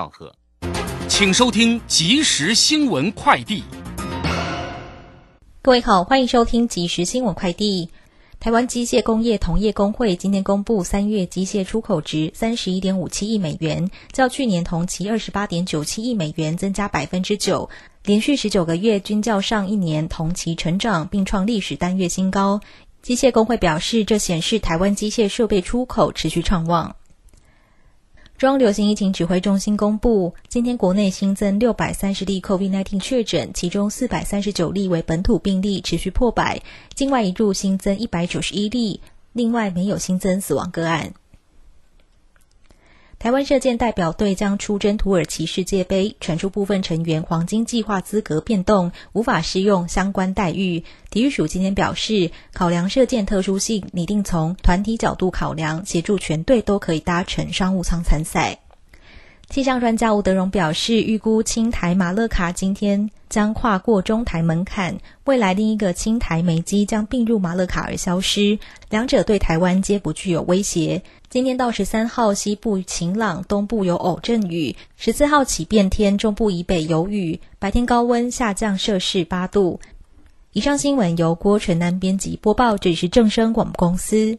道贺，请收听即时新闻快递。各位好，欢迎收听即时新闻快递。台湾机械工业同业工会今天公布三月机械出口值三十一点五七亿美元，较去年同期二十八点九七亿美元增加百分之九，连续十九个月均较上一年同期成长，并创历史单月新高。机械工会表示，这显示台湾机械设备出口持续畅旺。中央流行疫情指挥中心公布，今天国内新增六百三十例 COVID-19 确诊，其中四百三十九例为本土病例，持续破百；境外一入新增一百九十一例，另外没有新增死亡个案。台湾射箭代表队将出征土耳其世界杯，传出部分成员黄金计划资格变动，无法适用相关待遇。体育署今天表示，考量射箭特殊性，拟定从团体角度考量，协助全队都可以搭乘商务舱参赛。气象专家吴德荣表示，预估青台马勒卡今天将跨过中台门槛，未来另一个青台梅基将并入马勒卡而消失，两者对台湾皆不具有威胁。今天到十三号，西部晴朗，东部有偶阵雨；十四号起变天，中部以北有雨，白天高温下降摄氏八度。以上新闻由郭纯南编辑播报，这里是正声广播公司。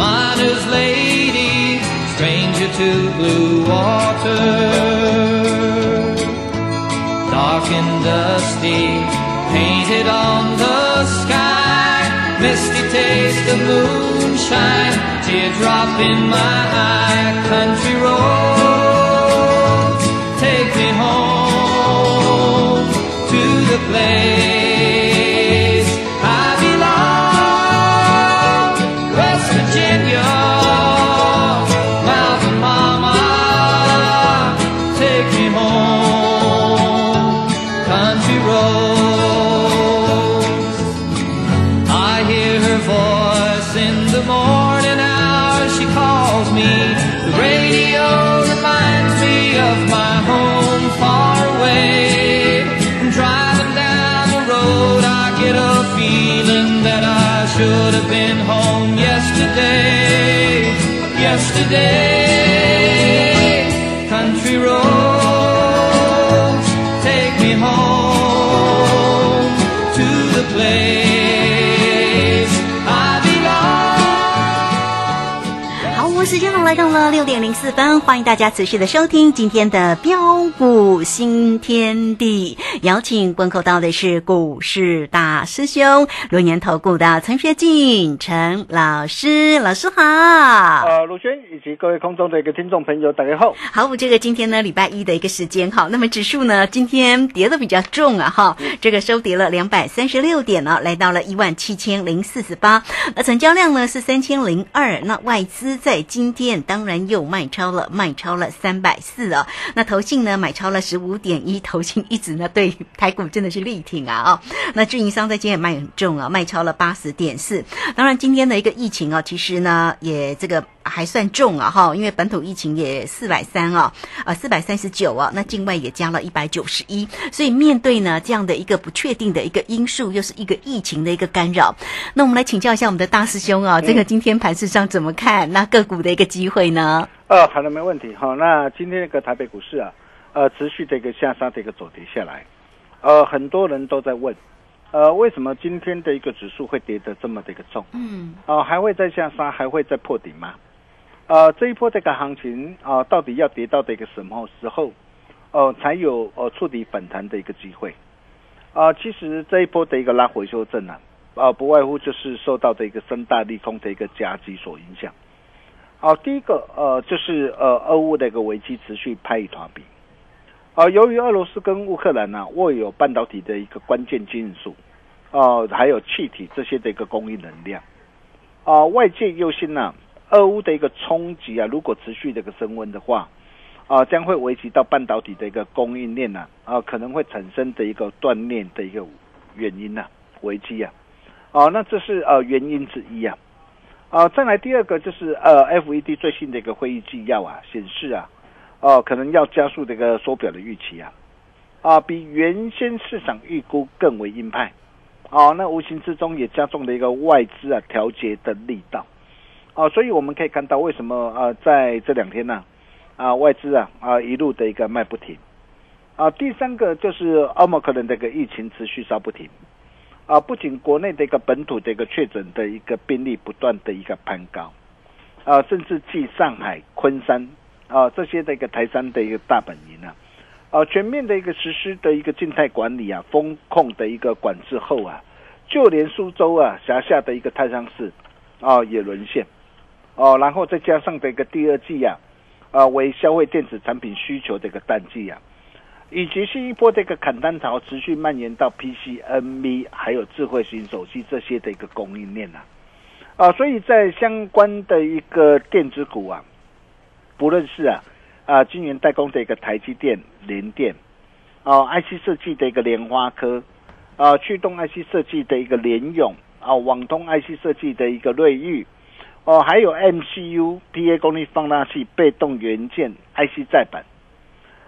Miner's lady, stranger to blue water. Dark and dusty, painted on the sky. Misty taste of moonshine, teardrop in my eye. Country roads, take me home to the place today. 来到了六点零四分，欢迎大家持续的收听今天的标股新天地。邀请问候到的是股市大师兄轮年投顾的陈学进陈老师，老师好。呃，鲁轩以及各位空中的一个听众朋友，大家好。好，这个今天呢，礼拜一的一个时间哈，那么指数呢，今天跌的比较重啊哈，这个收跌了两百三十六点呢，来到了一万七千零四十八，那成交量呢是三千零二，那外资在今天当然又卖超了，卖超了三百四哦，那投信呢买超了十五点一，投信一直呢对台股真的是力挺啊哦，那运营商在今天也卖很重啊，卖超了八十点四，当然今天的一个疫情啊，其实呢也这个还算重啊哈，因为本土疫情也四百三啊，呃四百三十九啊，那境外也加了一百九十一，所以面对呢这样的一个不确定的一个因素，又是一个疫情的一个干扰，那我们来请教一下我们的大师兄啊，这个今天盘市上怎么看？那个股的一个机会呢？呃，好的，没问题。好，那今天那个台北股市啊，呃，持续的一个下杀的一个走跌下来，呃，很多人都在问，呃，为什么今天的一个指数会跌得这么的一个重？嗯，啊、还会再下杀，还会再破顶吗？呃，这一波这个行情啊、到底要跌到的一个什么时候，呃，才有呃触底反弹的一个机会？啊、其实这一波的一个拉回修正啊，啊、不外乎就是受到的一个三大利空的一个夹击所影响。好、第一个呃，就是呃，俄乌的一个危机持续拍一团比。啊、由于俄罗斯跟乌克兰呢、握有半导体的一个关键金属，啊，还有气体这些的一个供应能量，啊、外界忧心呐、俄乌的一个冲击啊，如果持续这个升温的话，啊，将会危及到半导体的一个供应链呐、啊，可能会产生的一个断裂的一个原因呐、危机啊，啊，那这是呃原因之一啊，啊，再来第二个就是呃，FED 最新的一个会议纪要啊，显示啊，哦、可能要加速这个缩表的预期啊，啊，比原先市场预估更为鹰派，哦，那无形之中也加重了一个外资啊调节的力道，哦，所以我们可以看到为什么呃在这两天呢、啊，外资啊啊一路的一个卖不停，啊，第三个就是奥莫克人的一个疫情持续烧不停，啊，不仅国内的一个本土的一个确诊的一个病例不断的一个攀高，啊，甚至继上海、昆山啊这些的一个台山的一个大本营啊，啊，全面的一个实施的一个静态管理啊，风控的一个管制后啊，就连苏州啊辖下的一个泰山市啊也沦陷，哦、然后再加上这个第二季啊，啊为消费电子产品需求的一个淡季啊，以及新一波的一个砍单潮持续蔓延到 PC、NB 还有智慧型手机这些的一个供应链啊，啊，所以在相关的一个电子股啊，不论是啊啊晶圆代工的一个台积电、联电，哦、IC 设计的一个莲花科，啊驱动 IC 设计的一个联咏，啊网通 IC 设计的一个瑞昱，哦还有 MCU、PA 功率放大器、被动元件 IC 载板。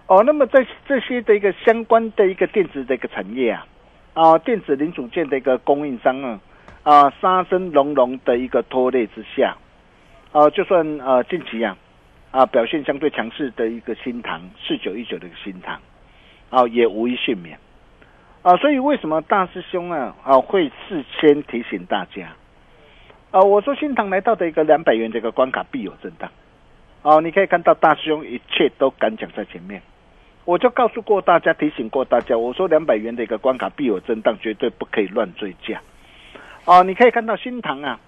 哦，那么在这些的一个相关的一个电子的一个产业啊，啊，电子零组件的一个供应商啊，啊，杀声隆隆的一个拖累之下，啊，就算呃近期啊，啊表现相对强势的一个新塘四九一九的一个新塘，啊，也无一幸免，啊，所以为什么大师兄啊啊会事先提醒大家，啊，我说新塘来到的一个两百元这个关卡必有震荡，哦，你可以看到大师兄一切都敢讲在前面。我就告诉过大家，提醒过大家，我说两百元的一个关卡必有震荡，绝对不可以乱追价。哦，你可以看到新塘啊，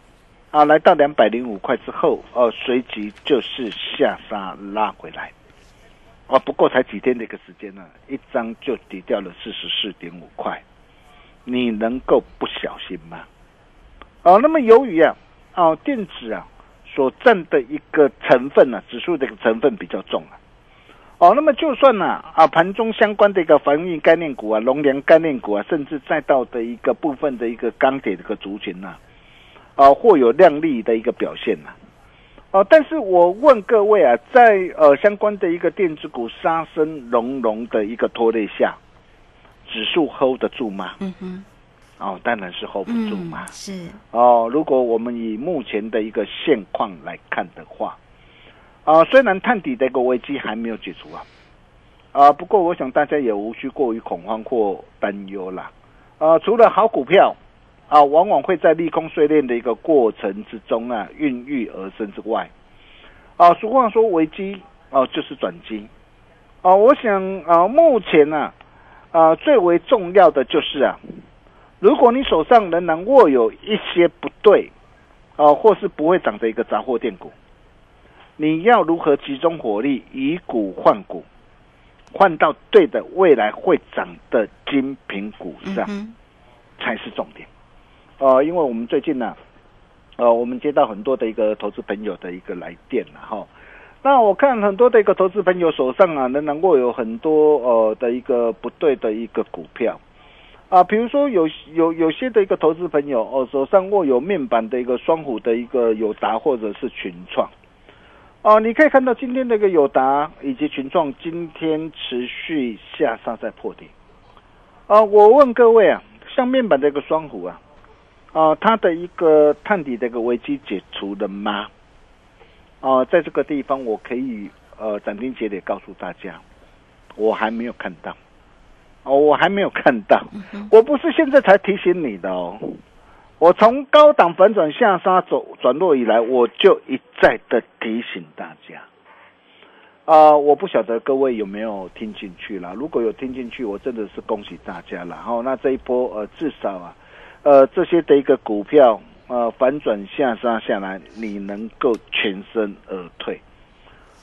啊，来到两百零五块之后，哦，随即就是下杀拉回来。哦，不过才几天的一个时间呢，一张就抵掉了四十四点五块，你能够不小心吗？哦，那么由于啊，哦，电子啊所占的一个成分呢、指数的一个成分比较重啊。哦，那么就算呢啊，盘中相关的一个防疫概念股啊、龙粮概念股啊，甚至再到的一个部分的一个钢铁的一个族群呐、啊，或有亮丽的一个表现呐、哦，但是我问各位啊，在呃相关的一个电子股杀声隆隆的一个拖累下，指数 hold 得住吗？嗯哼，哦，当然是 hold 不住嘛。嗯，是，哦，如果我们以目前的一个现况来看的话，啊，虽然探底的一个危机还没有解除啊，啊，不过我想大家也无需过于恐慌或担忧啦。啊，除了好股票啊，往往会在利空碎裂的一个过程之中啊孕育而生之外，啊，俗话说危机哦、就是转机，啊，我想啊，目前呢啊最为重要的就是啊。如果你手上仍然握有一些不对，啊、或是不会涨的一个杂货店股，你要如何集中火力，以股换股，换到对的未来会涨的精品股上，嗯，才是重点。呃，因为我们最近呢、呃，我们接到很多的一个投资朋友的一个来电了哈。那我看很多的一个投资朋友手上啊，仍然握有很多呃的一个不对的一个股票。啊，比如说有有有些的一个投资朋友哦，手上握有面板的一个双虎的一个友达或者是群创，哦，你可以看到今天这个友达以及群创今天持续下杀在破底。啊，我问各位啊，像面板的一个双虎啊，啊，它的一个探底的一个危机解除了吗？啊，在这个地方我可以呃斩钉截铁告诉大家，我还没有看到。哦，我还没有看到，我不是现在才提醒你的哦。我从高档反转下杀走转弱以来，我就一再的提醒大家。啊、我不晓得各位有没有听进去啦？如果有听进去，我真的是恭喜大家了。然后那这一波呃，至少啊，呃，这些的一个股票呃反转下杀下来，你能够全身而退。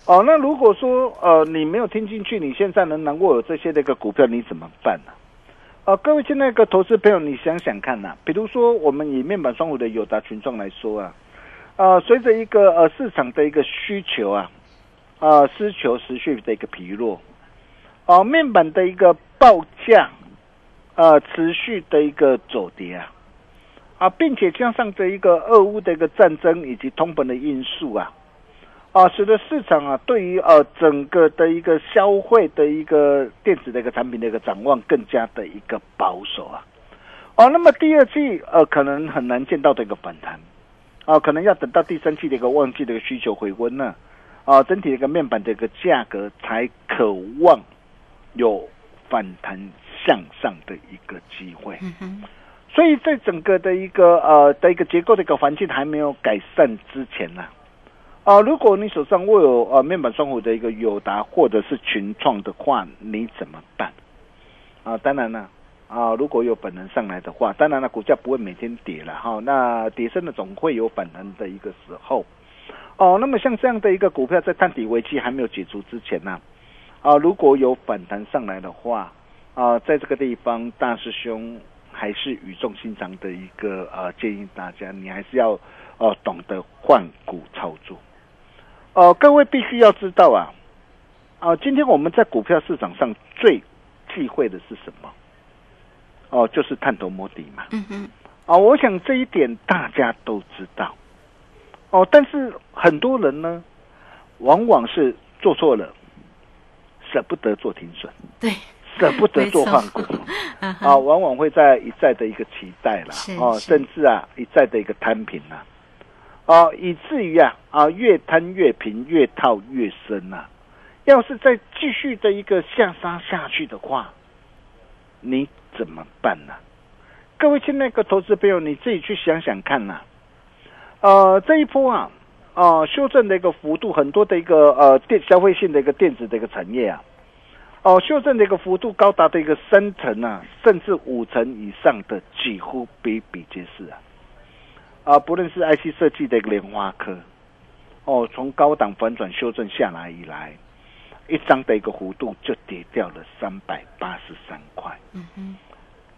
哦，那如果说呃你没有听进去，你现在能能握有这些的一个股票，你怎么办呢、呃，各位亲爱的投资朋友，你想想看呐、比如说我们以面板双虎的友达群众来说啊，呃，随着一个呃市场的一个需求啊，啊、需求持续的一个疲弱，哦、面板的一个报价，呃，持续的一个走跌啊，啊，并且加上这一个俄乌的一个战争以及通膨的因素啊，啊，使得市场啊对于呃整个的一个消费的一个电子的一个产品的一个展望更加的一个保守啊。哦，那么第二季呃可能很难见到的一个反弹，啊，可能要等到第三季的一个旺季的一个需求回温呢，啊，整体的一个面板的一个价格才渴望有反弹向上的一个机会。嗯哼，所以在整个的一个呃的一个结构的一个环境还没有改善之前呢、啊，啊如果你手上握有呃面板双虎的一个友达或者是群创的话，你怎么办？啊，当然了。啊，如果有本能上来的话，当然了，股价不会每天跌了哈。那跌升的总会有反弹的一个时候。哦，那么像这样的一个股票，在探底危机还没有解除之前呢、啊，如果有反弹上来的话，啊，在这个地方，大师兄还是语重心长的一个呃建议大家，你还是要呃懂得换股操作。呃，各位必须要知道啊，啊，今天我们在股票市场上最忌讳的是什么？哦，就是探头摸底嘛。嗯哼，啊，我想这一点大家都知道。哦，但是很多人呢，往往是做错了，舍不得做停损，对，舍不得做换股。啊，往往会在一再的一个期待啦是，哦，是甚至啊一再的一个摊平啦，啊，以至于啊啊越摊越平，越套越深呐、要是再继续的一个下杀下去的话，你怎么办呢、各位亲爱的投资朋友，你自己去想想看呐、呃，这一波啊，啊、修正的一个幅度，很多的一个呃电消费性的一个电子的一个产业啊，哦，修正的一个幅度高达的一个三成啊，甚至五成以上的，几乎比比皆是啊。啊，不论是 IC 设计的一个莲花科，哦，从高档反转修正下来以来，一张的一个弧度就跌掉了三百八十三块，嗯哼，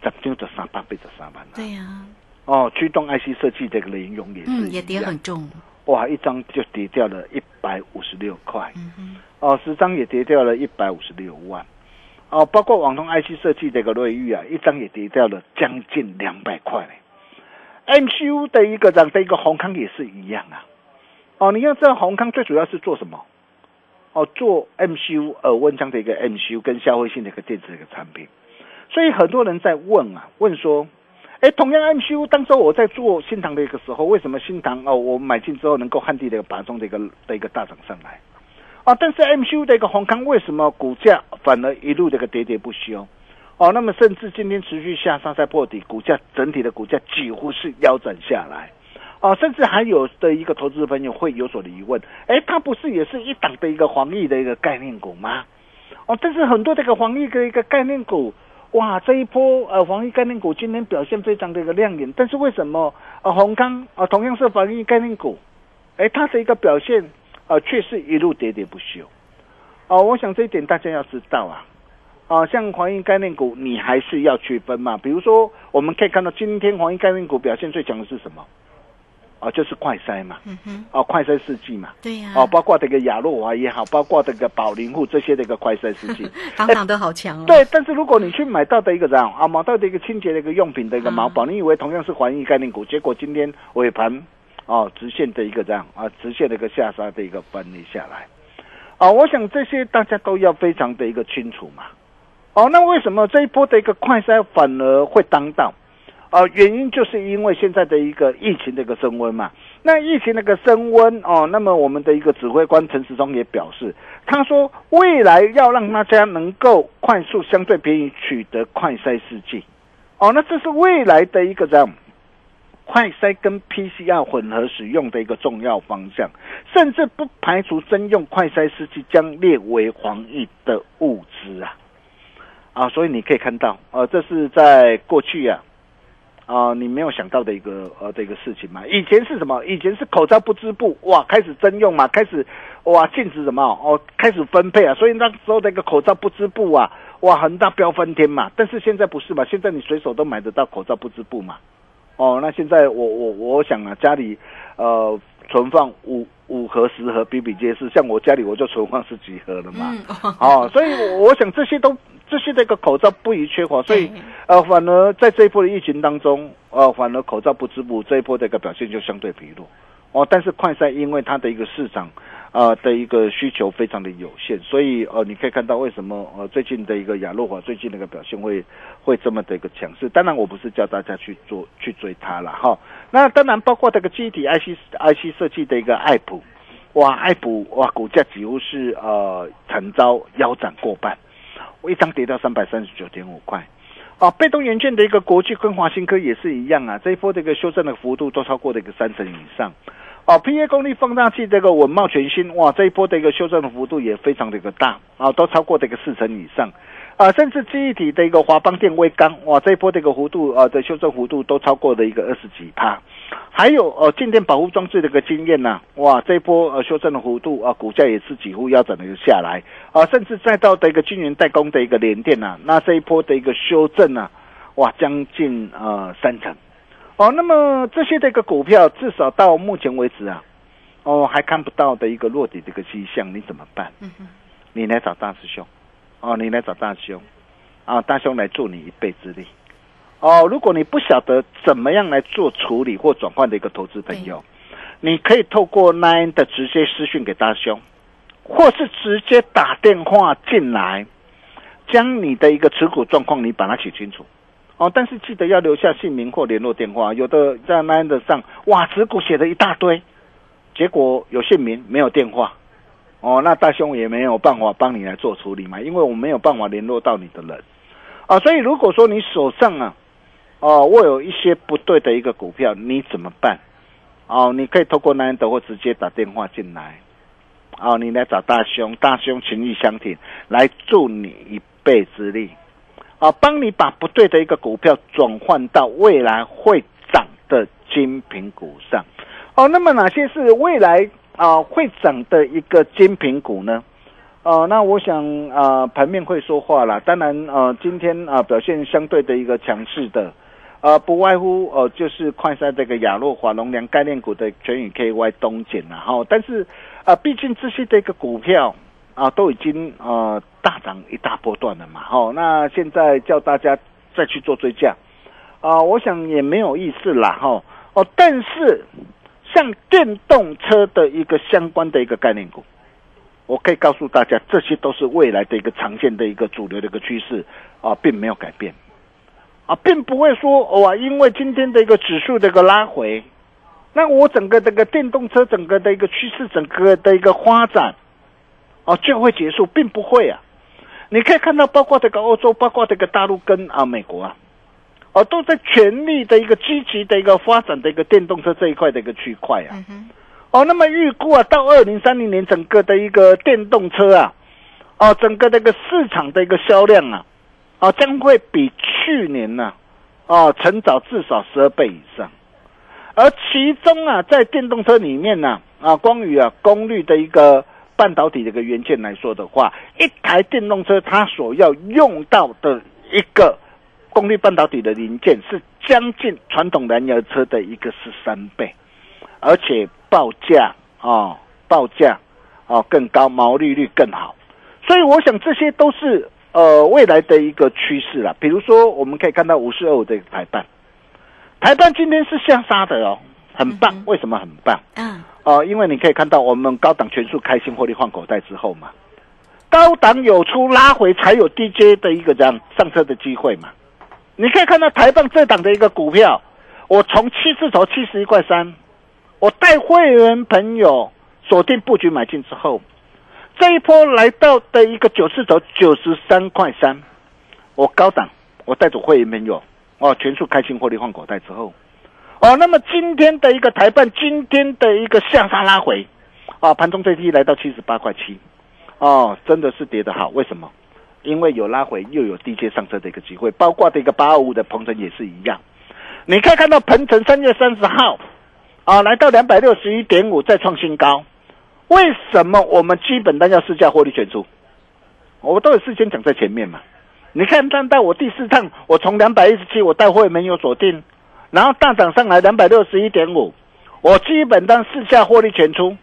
十张就三百八十三万了。对呀，哦，驱动 IC 设计的一个联用也是嗯，也跌很重，哇，一张就跌掉了一百五十六块。嗯哼，哦，十张也跌掉了一百五十六万，哦，包括网通 IC 设计的一个瑞昱啊，一张也跌掉了将近两百块。MCU 的一个涨的一个宏康也是一样啊，哦，你要知道宏康最主要是做什么？哦，做 MCU 呃温枪的一个 MCU 跟消费性的一个电子的一个产品，所以很多人在问啊，问说，哎，同样 MCU，当时我在做新塘的一个时候，为什么新塘哦，我买进之后能够旱地的一个拔中的一个的一个大涨上来？啊，但是 MCU 的一个宏康为什么股价反而一路的一个喋喋不休？哦，那么甚至今天持续下杀再破底，股价整体的股价几乎是腰斩下来。哦，甚至还有的一个投资朋友会有所疑问，哎，它不是也是一档的一个防疫的一个概念股吗？哦，但是很多这个防疫的一个概念股，哇，这一波呃防疫概念股今天表现非常的一个亮眼，但是为什么呃宏康啊、同样是防疫概念股，哎，它的一个表现呃却是一路喋喋不休。哦，我想这一点大家要知道啊。啊，像黄金概念股，你还是要区分嘛。比如说，我们可以看到今天黄金概念股表现最强的是什么？啊，就是快筛嘛，嗯哼，啊，快筛试剂嘛，对呀，哦，包括这个亚诺华也好，包括这个宝林户这些的一个快筛试剂，当当都好强哦，对。但是如果你去买到的一个这样啊，买到的一个清洁的一个用品的一个毛宝，你以为同样是环益概念股，结果今天尾盘哦，直线的一个这样啊，直线的一个下杀的一个分离下来，啊，我想这些大家都要非常的一个清楚嘛，哦，那为什么这一波的一个快筛反而会当道？啊，原因就是因为现在的一个疫情的一个升温嘛。那疫情那个升温哦，那么我们的一个指挥官陈时中也表示，他说未来要让大家能够快速、相对便宜取得快筛试剂，哦，那这是未来的一个这样快筛跟 PCR 混合使用的一个重要方向，甚至不排除征用快筛试剂将列为防疫的物资啊，啊，所以你可以看到，呃，这是在过去啊。啊，你没有想到的一个呃这个事情嘛？以前是什么？以前是口罩不织布，哇，开始征用嘛，开始哇禁止什么哦，开始分配啊，所以那时候的一个口罩不织布啊，哇，恒大飙翻天嘛。但是现在不是嘛？现在你随手都买得到口罩不织布嘛。哦，那现在我我我想啊，家里呃存放五五盒十盒比比皆是，像我家里我就存放十几盒了嘛。哦，所以我想这些都。这些这个口罩不宜缺乏，所以呃，反而在这一波的疫情当中，呃，反而口罩不织布这一波的一个表现就相对疲弱哦。但是快赛因为它的一个市场啊的一个需求非常的有限，所以呃，你可以看到为什么呃最近的一个亚诺华最近那个表现会会这么的一个强势。当然，我不是叫大家去做去追它了哈。那当然包括这个机体 IC IC 设计的一个爱普，哇，爱普哇，股价几乎是呃惨遭腰斩过半。我一张跌到三百三十九点五块，啊，被动元件的一个国际跟华新科也是一样啊，这一波这个修正的幅度都超过了一个三成以上，哦，P A 功率放大器这个稳茂全新，哇，这一波的一个修正的幅度也非常的一个大，啊，都超过这个四成以上。啊，甚至记忆体的一个华邦电微钢，哇，这一波的一个幅度啊的修正幅度都超过了一个二十几帕。还有呃静电保护装置的一个经验呐，哇，这一波呃修正的幅度啊，股价也是几乎腰斩的下来啊，甚至再到的一个晶圆代工的一个联电呐，那这一波的一个修正呢，哇，将近呃三成。哦，那么这些的一个股票，至少到目前为止啊，哦还看不到的一个落底的一个迹象，你怎么办？嗯你来找大师兄。哦，你来找大师兄，啊，大兄来助你一臂之力。哦，如果你不晓得怎么样来做处理或转换的一个投资朋友，你可以透过 Nine 的直接私讯给大兄，或是直接打电话进来，将你的一个持股状况你把它写清楚。哦，但是记得要留下姓名或联络电话。有的在 Nine 的上，哇，持股写了一大堆，结果有姓名没有电话。哦，那大兄也没有办法帮你来做处理嘛，因为我没有办法联络到你的人，啊，所以如果说你手上啊，哦，握有一些不对的一个股票，你怎么办？哦，你可以透过南德或直接打电话进来，哦，你来找大兄，大兄情义相挺，来助你一臂之力，啊，帮你把不对的一个股票转换到未来会涨的精品股上，哦，那么哪些是未来？啊，会涨的一个精品股呢？呃，那我想啊，盘面会说话了。当然，呃，今天啊表现相对的一个强势的，呃，不外乎呃就是快赛这个亚诺华龙粮概念股的全宇 KY 东简了哈。但是啊，毕竟这些的一个股票啊都已经呃大涨一大波段了嘛，哦。那现在叫大家再去做追加啊，我想也没有意思啦，哈。哦，但是。像电动车的一个相关的一个概念股，我可以告诉大家，这些都是未来的一个常见的一个主流的一个趋势啊，并没有改变啊，并不会说哇，因为今天的一个指数的一个拉回，那我整个这个电动车整个的一个趋势，整个的一个发展啊就会结束，并不会啊。你可以看到，包括这个欧洲，包括这个大陆跟啊美国啊。哦，都在全力的一个积极的一个发展的一个电动车这一块的一个区块啊。哦，那么预估啊，到二零三零年整个的一个电动车啊，哦，整个这个市场的一个销量啊，啊，将会比去年呢，哦，成长至少十二倍以上。而其中啊，在电动车里面呢，啊，光于啊功率的一个半导体的一个元件来说的话，一台电动车它所要用到的一个。功率半导体的零件是将近传统燃油车的一个十三倍，而且报价啊，报价啊更高，毛利率更好，所以我想这些都是呃未来的一个趋势啦。比如说，我们可以看到五四二五的台半，台半今天是下杀的哦，很棒。嗯为什么很棒？嗯，哦、因为你可以看到我们高档全数开心获利换口袋之后嘛，高档有出拉回才有 DJ 的一个这样上车的机会嘛。你可以看到台棒这档的一个股票，我从七字头七十一块三，我带会员朋友锁定布局买进之后，这一波来到的一个九字头九十三块三，我高档我带着会员朋友哦全数开心获利换口袋之后，哦，那么今天的一个台办，今天的一个向上拉回，啊，盘中最低来到七十八块七，哦，真的是跌得好，为什么？因为有拉回，又有低阶上车的一个机会，包括的一个八二五的鹏程也是一样。你可以看到鹏程三月三十号，啊，来到两百六十一点五，再创新高。为什么我们基本单要试价获利全出？我都有事先讲在前面嘛。你看，看到我第四趟，我从两百一十七，我带会没有锁定，然后大涨上来两百六十一点五，我基本单四下获利全出。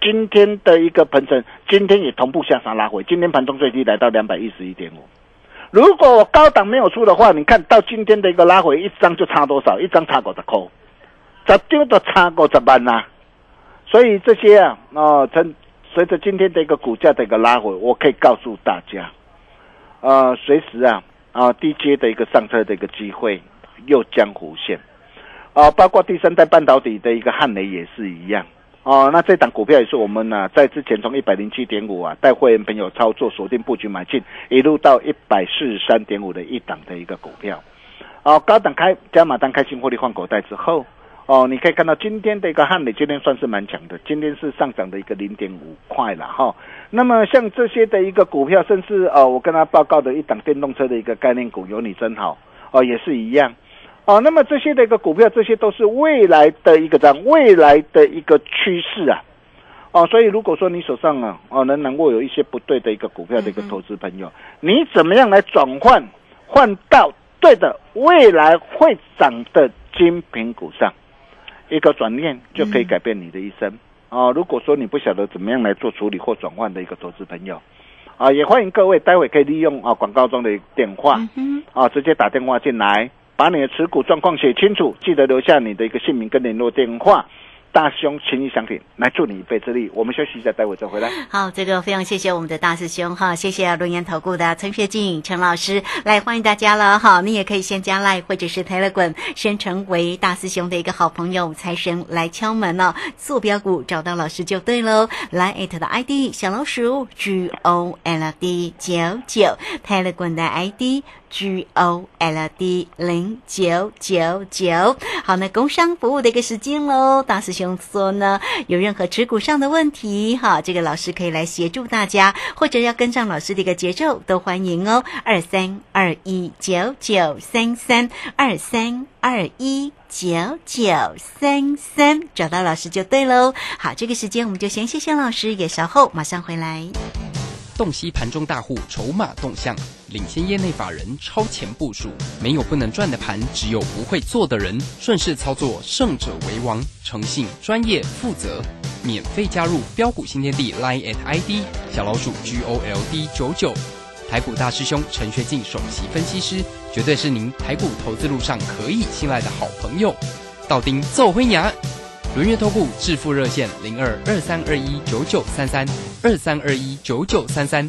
今天的一个盘整，今天也同步向上拉回，今天盘中最低来到两百一十一点五。如果我高档没有出的话，你看到今天的一个拉回，一张就差多少？一张差五十扣，十张都差五十万呐、所以这些啊，哦，趁随着今天的一个股价的一个拉回，我可以告诉大家，呃，随时啊啊低阶的一个上车的一个机会又将弧现，啊，包括第三代半导体的一个汉雷也是一样。哦，那这档股票也是我们呢、在之前从一百零七点五啊，带会员朋友操作锁定布局买进，一路到一百四十三点五的一档的一个股票。哦，高档开加码单开新获利换口袋之后，哦，你可以看到今天的一个汉磊今天算是蛮强的，今天是上涨的一个零点五块了哈。那么像这些的一个股票，甚至呃，我跟他报告的一档电动车的一个概念股，有你真好哦，也是一样。哦，那么这些的一个股票，这些都是未来的一个这样未来的一个趋势啊。哦，所以如果说你手上啊，哦，能能够有一些不对的一个股票的一个投资朋友，你怎么样来转换换到对的未来会涨的精品股上？一个转念就可以改变你的一生。哦，如果说你不晓得怎么样来做处理或转换的一个投资朋友，啊，也欢迎各位待会可以利用啊广告中的电话，嗯啊，直接打电话进来，把你的持股状况写清楚，记得留下你的一个姓名跟联络电话。大师兄情谊相挺，来助你一臂之力。我们休息一下，待会再回来。好，这个非常谢谢我们的大师兄哈，谢谢龙岩投顾的陈学静陈老师来欢迎大家了哈，你也可以先加赖或者是 Telegram，先成为大师兄的一个好朋友，财神来敲门哦，坐标股找到老师就对喽，来艾特的 ID 小老鼠 G O L D 九九，Telegram 的 ID。G O L D 零九九九，好，那工商服务的一个时间喽。大师兄说呢，有任何持股上的问题，哈，这个老师可以来协助大家，或者要跟上老师的一个节奏，都欢迎哦。二三二一九九三三二三二一九九三三，找到老师就对喽。好，这个时间我们就先谢谢老师，也稍后马上回来。洞悉盘中大户筹码动向，领先业内法人超前部署。没有不能赚的盘，只有不会做的人。顺势操作，胜者为王。诚信、专业、负责，免费加入标股新天地 Line at ID 小老鼠 G O L D 九九。台股大师兄陈学进首席分析师，绝对是您台股投资路上可以信赖的好朋友。道丁奏辉牙。轮月投顾致富热线零二二三二一九九三三二三二一九九三三，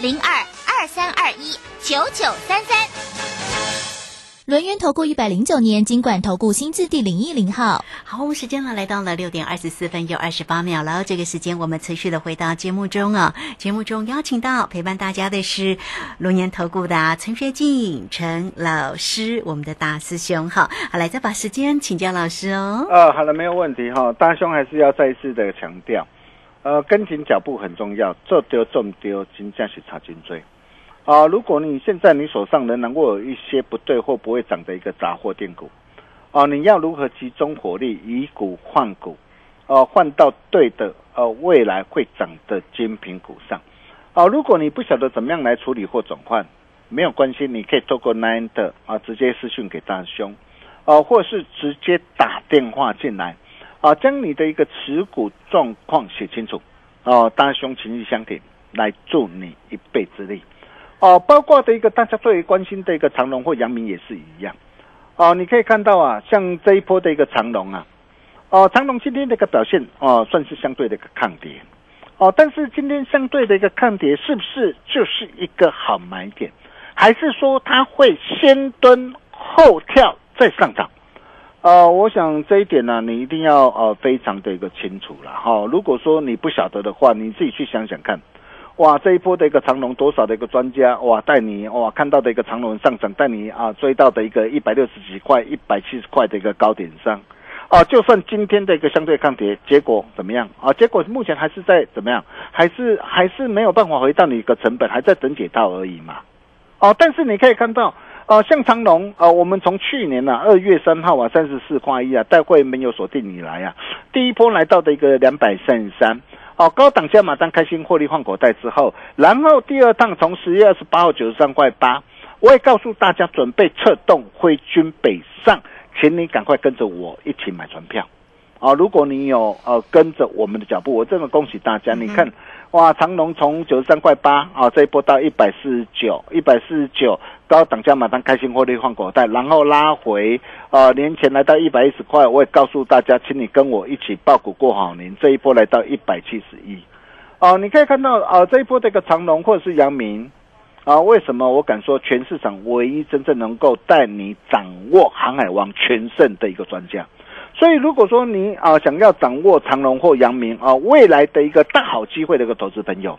零二二三二一九九三三。轮源投顾一百零九年金管投顾新字第零一零号。好，时间呢来到了六点二十四分又二十八秒了。这个时间我们持续的回到节目中啊。节目中邀请到陪伴大家的是龙年投顾的啊陈学进陈老师，我们的大师兄哈。好，来再把时间请教老师哦。呃，好了，没有问题哈。大兄还是要再一次的强调，呃，跟紧脚步很重要，做丢中丢，金价是差金追。啊、如果你现在你手上仍然会有一些不对或不会涨的一个杂货店股，哦，你要如何集中火力以股换股，哦，换到对的呃未来会涨的精品股上。哦，如果你不晓得怎么样来处理或转换，没有关系，你可以透过 Nine 的啊直接私讯给大兄，哦，或是直接打电话进来，啊，将你的一个持股状况写清楚，哦，大兄情谊相挺，来助你一臂之力，哦，包括的一个大家最为关心的一个长隆或阳明也是一样，哦，你可以看到啊，像这一波的一个长隆啊，哦，长隆今天的一个表现哦，算是相对的一个抗跌，哦，但是今天相对的一个抗跌是不是就是一个好买点？还是说它会先蹲后跳再上涨？呃，我想这一点呢，你一定要呃非常的一个清楚了哈。如果说你不晓得的话，你自己去想想看。哇，这一波的一个长龙，多少的一个专家哇带你哇看到的一个长龙上涨，带你啊追到的一个一百六十几块、一百七十块的一个高点上。啊，就算今天的一个相对抗跌，结果怎么样啊？结果目前还是在怎么样？还是还是没有办法回到你一个成本，还在等解套而已嘛。哦，但是你可以看到，呃，像长隆，呃，我们从去年呢二月三号啊三十四块一啊，带会没有锁定你来啊，第一波来到的一个两百三十三，哦，高档价码单开心获利换口袋之后，然后第二趟从十月二十八号九十三块八，我也告诉大家准备策动挥军北上，请你赶快跟着我一起买船票，啊，如果你有呃跟着我们的脚步，我真的恭喜大家，你看。哇，长隆从九十三块八啊，这一波到一百四十九，一百四十九高档加马上开心获利换口袋，然后拉回，呃，年前来到一百一十块，我也告诉大家，请你跟我一起报股过好年。这一波来到一百七十一，哦，你可以看到啊，这一波这个长隆或者是阳明，啊，为什么我敢说全市场唯一真正能够带你掌握航海王全胜的一个专家？所以，如果说你啊想要掌握长隆或阳明啊未来的一个大好机会的一个投资朋友，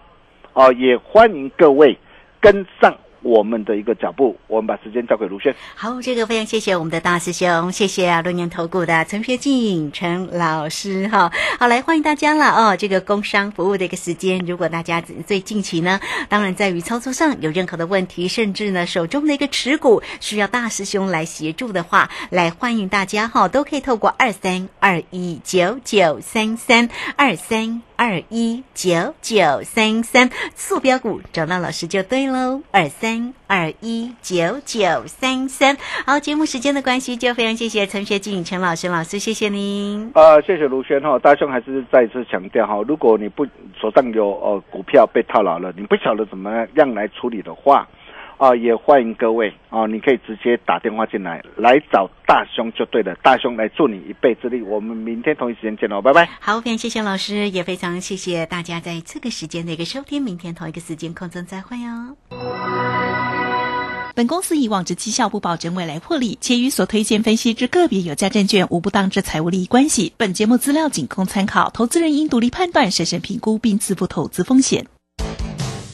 啊，也欢迎各位跟上。我们的一个脚步，我们把时间交给卢轩。好，这个非常谢谢我们的大师兄，谢谢啊，六年投顾的陈学进陈老师哈。好，来欢迎大家了哦。这个工商服务的一个时间，如果大家最近期呢，当然在于操作上有任何的问题，甚至呢手中的一个持股需要大师兄来协助的话，来欢迎大家哈，都可以透过二三二一九九三三二三。二一九九三三，速标股找到老师就对喽。二三二一九九三三，好，节目时间的关系，就非常谢谢陈学静陈老师老师，谢谢您。呃，谢谢卢轩哈，大兄还是再次强调哈，如果你不手上有呃股票被套牢了，你不晓得怎么样来处理的话。啊，也欢迎各位啊！你可以直接打电话进来，来找大兄就对了。大兄来助你一臂之力。我们明天同一时间见喽，拜拜。好，非常谢谢老师，也非常谢谢大家在这个时间的一个收听。明天同一个时间空中再会哦。本公司以往之绩效不保证未来获利，且与所推荐分析之个别有价证券无不当之财务利益关系。本节目资料仅供参考，投资人应独立判断、审慎评估并自负投资风险。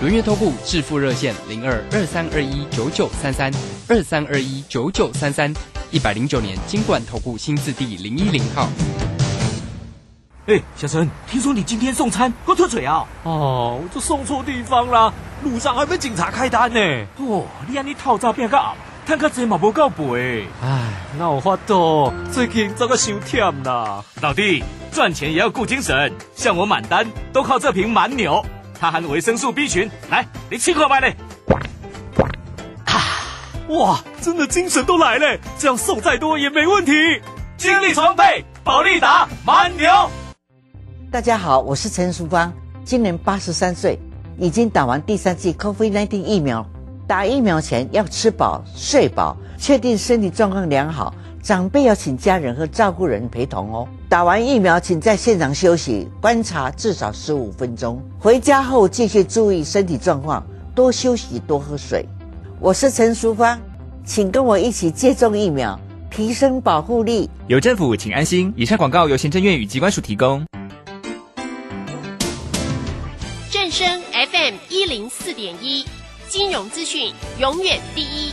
轮月投顾致富热线零二二三二一九九三三二三二一九九三三一百零九年金管投顾新字第零一零号。哎，小陈，听说你今天送餐喝脱嘴啊？哦，我这送错地方啦，路上还被警察开单呢。哦，你安尼套诈变个暗，摊个钱嘛无够赔。哎，那我发抖，最近这个伤忝啦。老弟，赚钱也要顾精神，像我满单都靠这瓶蛮牛。它含维生素 B 群，来，你吃块买嘞！哇，真的精神都来了，这样瘦再多也没问题。精力充沛，保利达蛮牛。大家好，我是陈淑芳，今年八十三岁，已经打完第三剂 COVID-19 疫苗。打疫苗前要吃饱睡饱，确定身体状况良好。长辈要请家人和照顾人陪同哦。打完疫苗，请在现场休息观察至少十五分钟。回家后继续注意身体状况，多休息，多喝水。我是陈淑芳，请跟我一起接种疫苗，提升保护力。有政府，请安心。以上广告由行政院与机关署提供。正声 FM 一零四点一，金融资讯永远第一。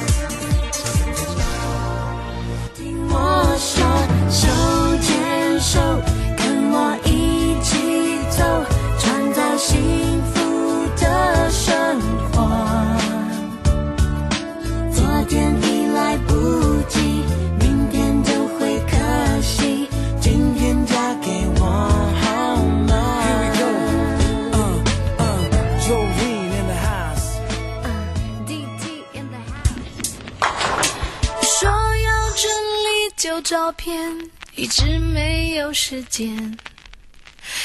手，跟我一起走，创造幸福的生活。昨天已来不及，明天就会可惜，今天嫁给我好吗？Jolene in the house. Uh, 说要整理旧照片，一直没有时间。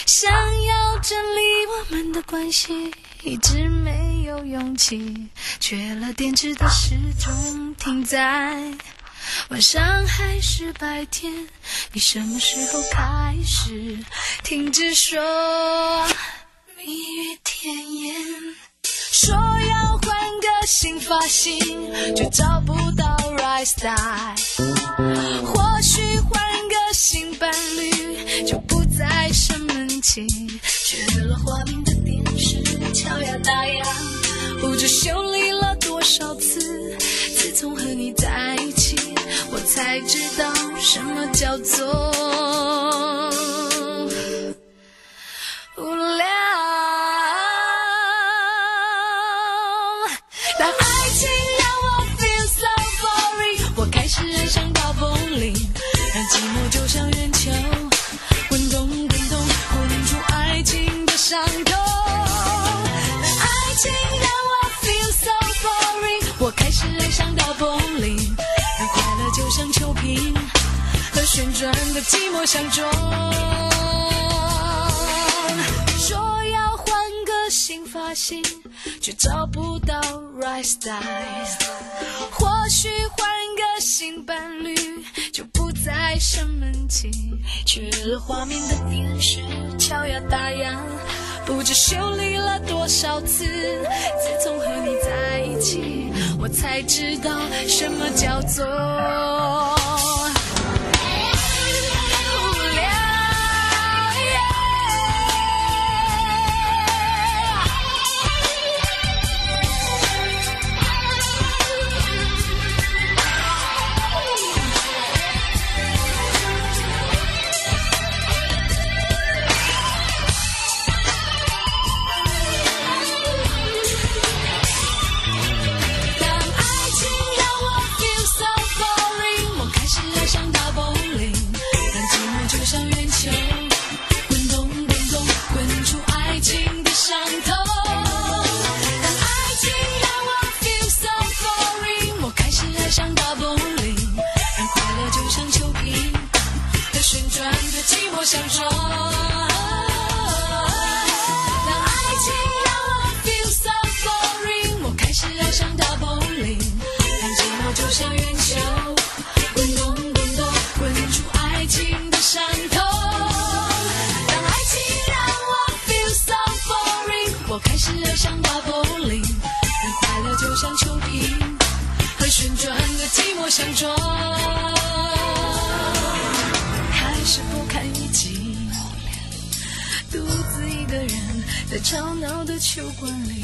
想要整理我们的关系，一直没有勇气。缺了电池的时钟停在晚上还是白天？你什么时候开始停止说蜜语甜言？说要换个新发型，却找不到 right style。或许换个新伴侣，就不再生闷气。缺了画面的电视，敲呀打呀，不知修理了多少次。自从和你在一起，我才知道什么叫做无聊。当爱情让我 feel so boring，我开始爱上到风铃，让寂寞就像圆球，滚动滚动，滚出爱情的伤口。当爱情让我 feel so boring，我开始爱上到风铃，让快乐就像秋萍和旋转的寂寞相撞。说要换个新发型，却找不到或许换个新伴侣，就不再生闷气。缺了画面的电视，敲呀打呀，不知修理了多少次。自从和你在一起，我才知道什么叫做。我开始爱上大保龄，让快乐就像秋萍和旋转的寂寞相撞。还是不堪一击。独自一个人在吵闹的球馆里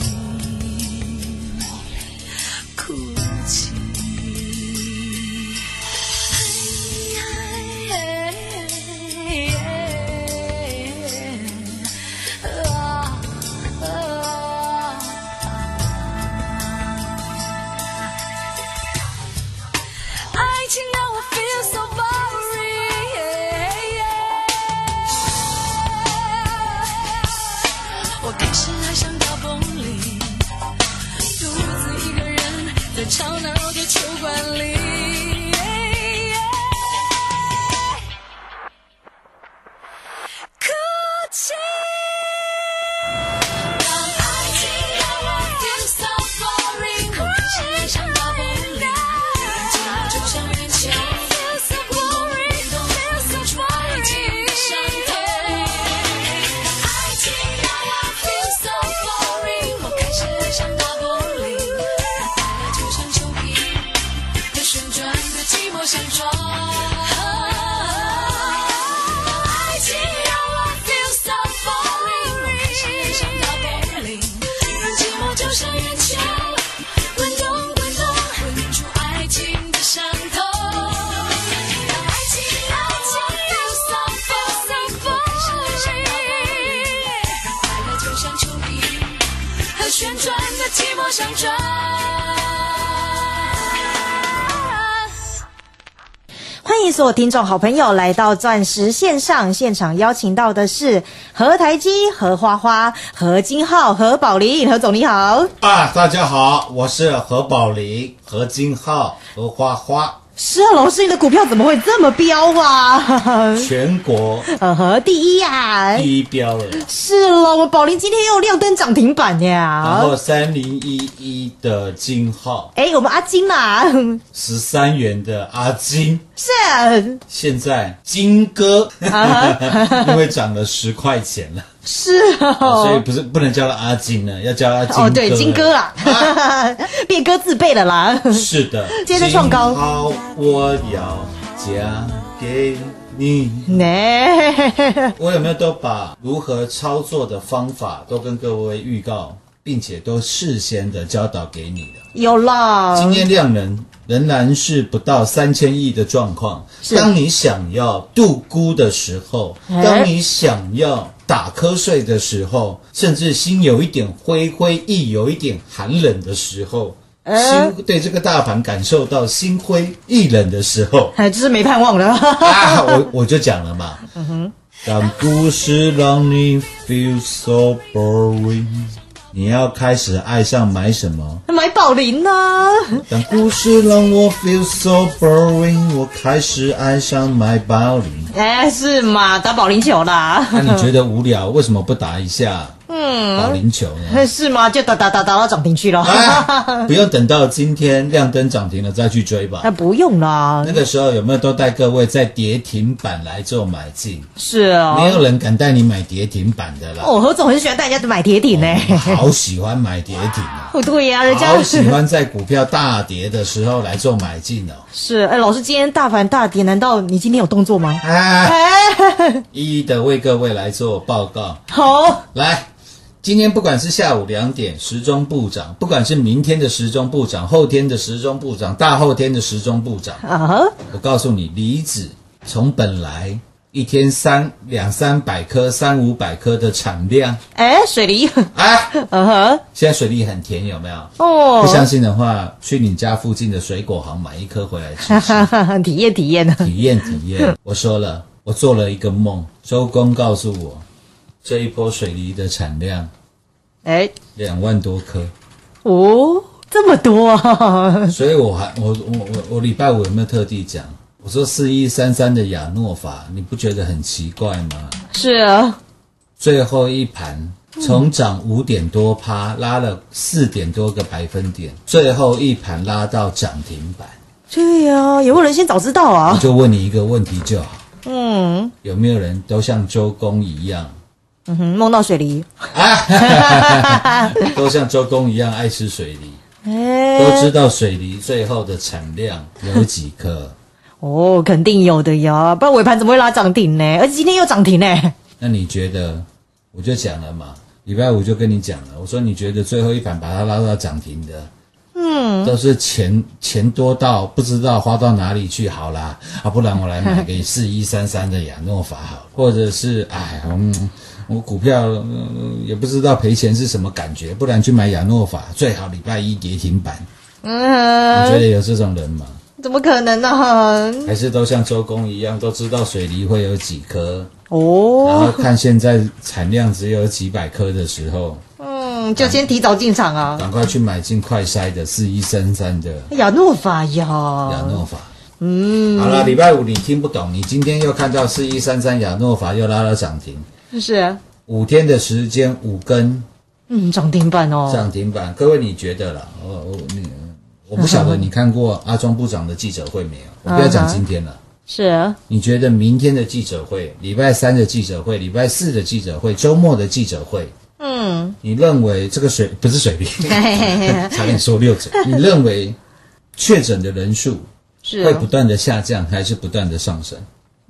哭泣。吵闹的酒馆里迎所有听众好朋友来到钻石线上现场，邀请到的是何台基、何花花、何金浩、何宝林，何总你好。啊，大家好，我是何宝林、何金浩、何花花。是啊，老师，你的股票怎么会这么飙啊？全国 呃呵，第一呀、第一标了。是了，我宝林今天又亮灯涨停板呀。然。后三零一一的金号，哎，我们阿金嘛，十三元的阿金，是。啊现在金哥，啊 因为涨了十块钱了，是啊所以哦。不是不能叫他阿金呢，要叫他金哥。哦，对，金哥啊，变哥自备了啦。是的，接着创高好，我要嫁给你。呢，我有没有都把如何操作的方法都跟各位预告，并且都事先的教导给你的？有啦。今天量能仍然是不到三千亿的状况。是当你想要度估的时候，哎当你想要打瞌睡的时候，甚至心有一点灰灰，意有一点寒冷的时候。哎心对这个大盘感受到心灰意冷的时候，哎，就是没盼望了。啊，我我就讲了嘛，嗯哼，当故事让你 feel so boring，你要开始爱上买什么？买宝林呢？当故事让我 feel so boring，我开始爱上买保龄。哎，是嘛？打保龄球啦。那、你觉得无聊，为什么不打一下嗯，保龄球呢？是吗？就打打打打到涨停去了。不用等到今天亮灯涨停了再去追吧那。不用啦。那个时候有没有都带各位在跌停板来做买进？是啊。没有人敢带你买跌停板的啦。哦，何总很喜欢带人家买跌停呢。好喜欢买跌停啊！哦，对呀、人家好喜欢在股票大跌的时候来做买进哦。是哎，老师今天大盘大跌，难道你今天有动作吗？哎，哎，一一的为各位来做报告。好，来，今天不管是下午两点时钟部长，不管是明天的时钟部长，后天的时钟部长，大后天的时钟部长，啊哈，我告诉你，离子从本来一天三两三百颗、三五百颗的产量，哎，水梨，啊，嗯哼，现在水梨很甜，有没有？哦，不相信的话，去你家附近的水果行买一颗回来吃吃。体验体验呢？体验体验。我说了，我做了一个梦，周公告诉我，这一波水梨的产量哎，两万多颗，哦，这么多啊！所以我还我我我我礼拜五有没有特地讲？我说四一三三的亚诺法，你不觉得很奇怪吗？是啊，最后一盘从涨五点多趴，拉了四点多个百分点，最后一盘拉到涨停板。对呀、有没有人先早知道啊我啊？就问你一个问题就好，嗯有没有人都像周公一样？嗯哼，梦到水梨，都像周公一样爱吃水梨，哎，都知道水梨最后的产量有几颗。哦，肯定有的呀，不然尾盘怎么会拉涨停呢？而且今天又涨停呢。那你觉得？我就讲了嘛，礼拜五就跟你讲了，我说你觉得最后一盘把它拉到涨停的，嗯，都是钱钱多到不知道花到哪里去，好啦，啊，不然我来买个四一三三的亚诺法好，或者是哎，嗯，我股票、嗯也不知道赔钱是什么感觉，不然去买亚诺法，最好礼拜一跌停板。嗯你觉得嗯，有这种人吗？怎么可能呢？还是都像周公一样，都知道水梨会有几颗。哦，然哦后，看现在产量只有几百颗的时候，嗯，就先提早进场啊。赶快去买进快筛的四一三三的。亚诺法呀，亚诺法。嗯，好了，礼拜五你听不懂，你今天又看到四一三三亚诺法又拉了涨停，是。啊，五天的时间五根。嗯，涨停板哦，涨停板，各位你觉得了？我我你我不晓得你看过阿庄部长的记者会没有？我不要讲今天了。是。啊，你觉得明天的记者会、礼拜三的记者会、礼拜四的记者会、周末的记者会，嗯，你认为这个水不是水平，嘿嘿嘿差点说六折。你认为确诊的人数是。啊会不，断的下降，还是不断的上升？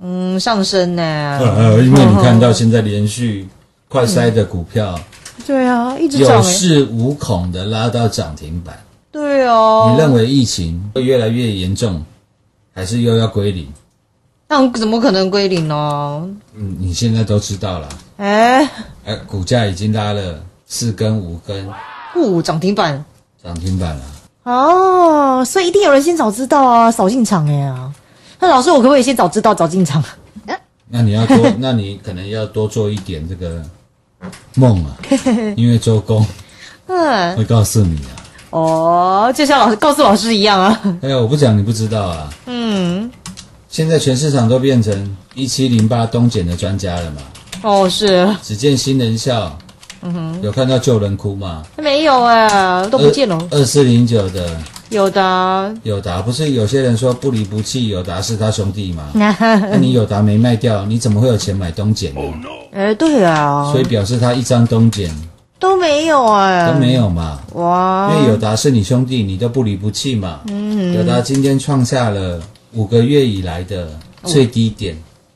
嗯，上升呢，呃，因为你看到现在连续快筛的股票对啊，一直涨有哎，恃无恐的拉到涨停板，对哦，你认为疫情会越来越严重，还是又要归零？那怎么可能归零呢？嗯，你现在都知道了，哎，哎，股价已经拉了四根五根，不涨停板，涨停板了。哦，所以一定有人先早知道啊，早进场哎呀。那老师，我可不可以先早知道早进场？那你要多，那你可能要多做一点这个梦啊，因为周公 嗯会告诉你啊。哦，就像老师告诉老师一样啊。哎呀，我不讲你不知道啊。嗯，现在全市场都变成一七零八东检的专家了嘛？哦是，只见新人笑，嗯哼，有看到旧人哭吗？没有哎，都不见了。二四零九的有的啊，友达，不是有些人说不离不弃，有达是他兄弟吗？那 那你有达没卖掉，你怎么会有钱买东检呢？哎，对啊，所以表示他一张东检都没有哎，都没有嘛。哇，因为友达是你兄弟，你都不离不弃嘛。嗯友达今天创下了五个月以来的最低点。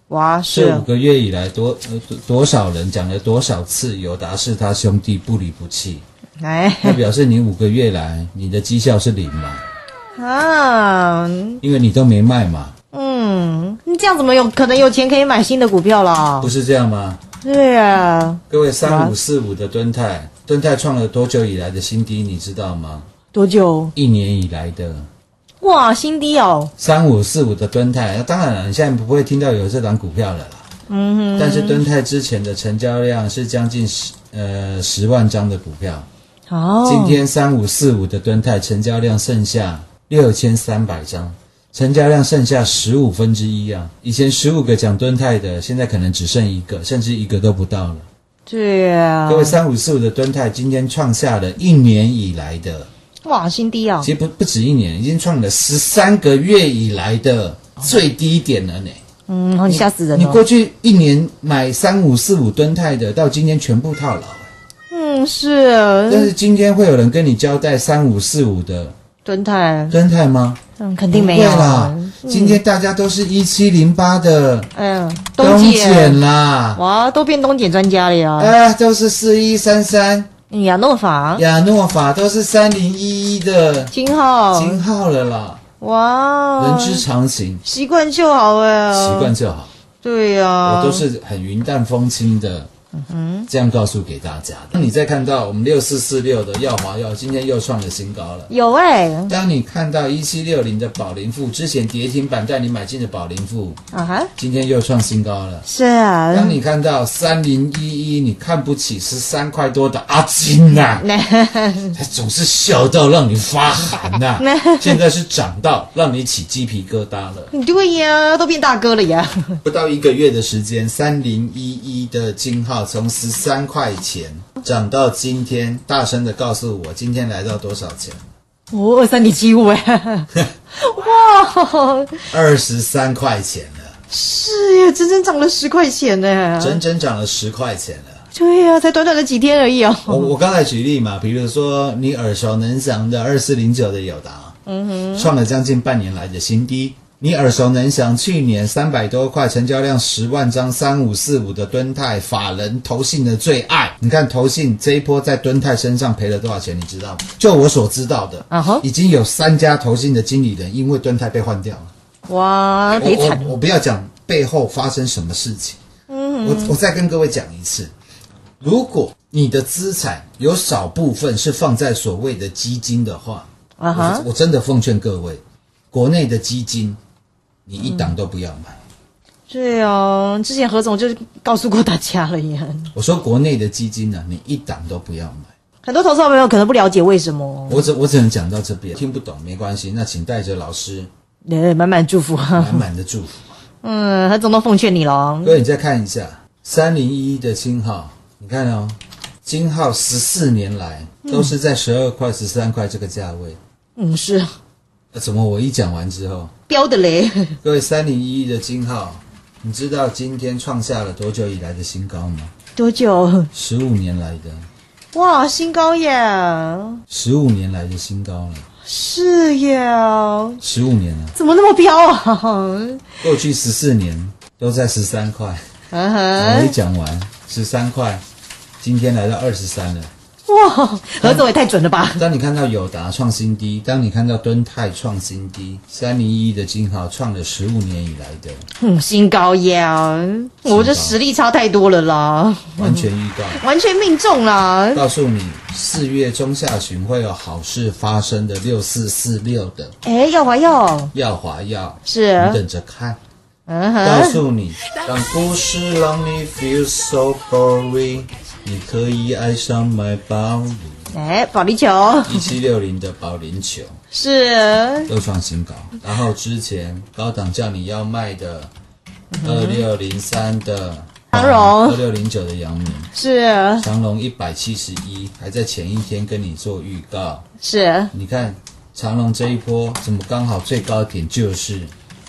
哇是这五个月以来多呃多多少人讲了多少次友达是他兄弟不离不弃？哎那表示你五个月来你的绩效是零嘛？啊，因为你都没卖嘛，嗯，你这样怎么有可能有钱可以买新的股票了不？是这样吗？对啊，各位三五四五的敦泰，敦泰创了多久以来的新低？你知道吗？多久？一年以来的哇，新低哦，三五四五的敦泰，当然了，你现在不会听到有这档股票了啦。嗯哼，但是敦泰之前的成交量是将近十呃十万张的股票，哦，今天三五四五的敦泰成交量剩下六千三百张，成交量剩下十五分之一啊！以前十五个讲敦泰的，现在可能只剩一个，甚至一个都不到了。对啊，各位三五四五的敦泰今天创下了一年以来的，哇，新低啊其，实不不止一年，已经创了十三个月以来的最低点了呢。嗯，你吓死人了你过。去一年买三五四五吨泰的，到今天全部套牢。嗯，是，但是今天会有人跟你交代三五四五的敦泰，吨泰吗？嗯，肯定没有啦今天大家都是一七零八的嗯，东东检啦，哇，都变冬检专家了呀。啊，都是四一三三。亚诺法、亚诺法，都是三零一一的。金浩、金号了啦，哇，人之常情，习惯就好哎，习惯就好。对呀，我都是很云淡风轻的嗯这样告诉给大家的。当你再看到我们六四四六的耀华药今天又创了新高了。有哎，当你看到一七六零的宝林富之前跌停板带你买进的宝林富，啊哈，今天又创新高了。是啊，当你看到三零一一，你看不起十三块多的阿金呐、他总是笑到让你发寒呐、现在是涨到让你起鸡皮疙瘩了。对呀，都变大哥了呀。不到一个月的时间，三零一一的金号从十三块钱涨到今天，大声的告诉我，今天来到多少钱？哦，二三点七五哎，哇，二十三块钱了，是呀，整整涨了十块钱呢。整整涨了十块钱了。对呀，才短短的几天而已哦。我我刚才举例嘛，比如说你耳熟能详的二四零九的友达，嗯哼，创了将近半年来的新低。你耳熟能详，去年三百多块，成交量十万张，三五四五的敦泰，法人投信的最爱。你看投信这一波在敦泰身上赔了多少钱？你知道吗？就我所知道的，啊哈，已经有三家投信的经理人因为敦泰被换掉了。哇，赔惨我不要讲背后发生什么事情，嗯我我再跟各位讲一次，如果你的资产有少部分是放在所谓的基金的话，啊哈我我真的奉劝各位，国内的基金你一档都不要买。对哦，之前何总就告诉过大家了呀。我说国内的基金呢、你一档都不要买。很多投资朋友可能不了解为什么，我只我只能讲到这边，听不懂没关系，那请带着老师呃，满满祝福。满满的祝福。嗯，何总都奉劝你了。各位，你再看一下三零一一的金号，你看哦，金号十四年来都是在十二块、十三块这个价位。嗯，是那怎么我一讲完之后，标的嘞。各位三零一一的金号，你知道今天创下了多久以来的新高吗？多久？十五年来的，哇，新高耶！十五年来的新高了，是耶，十五年了。怎么那么飙啊？过去十四年都在十三块，嗯我一哼，讲完十三块，今天来到二十三了，哇，何总也太准了吧！当你看到友达创新低，当你看到敦泰创新低，三零一的金豪创了十五年以来的嗯，新高呀，我这实力差太多了啦，完全预告，完全命中啦！告诉你四月中下旬会有好事发生的六四四六的。哎，耀华耀。耀华耀，是。你等着看。嗯告哼，诉你，当故事让你 feel so boring，你可以爱上买保龄。哎，保龄球。一七六零的保龄球。是。又创新高，然后之前高档叫你要卖的嗯二六零三的长荣。二六零九的阳明，是。长隆一百七十一，还在前一天跟你做预告。是，你看长隆这一波怎么刚好最高点就是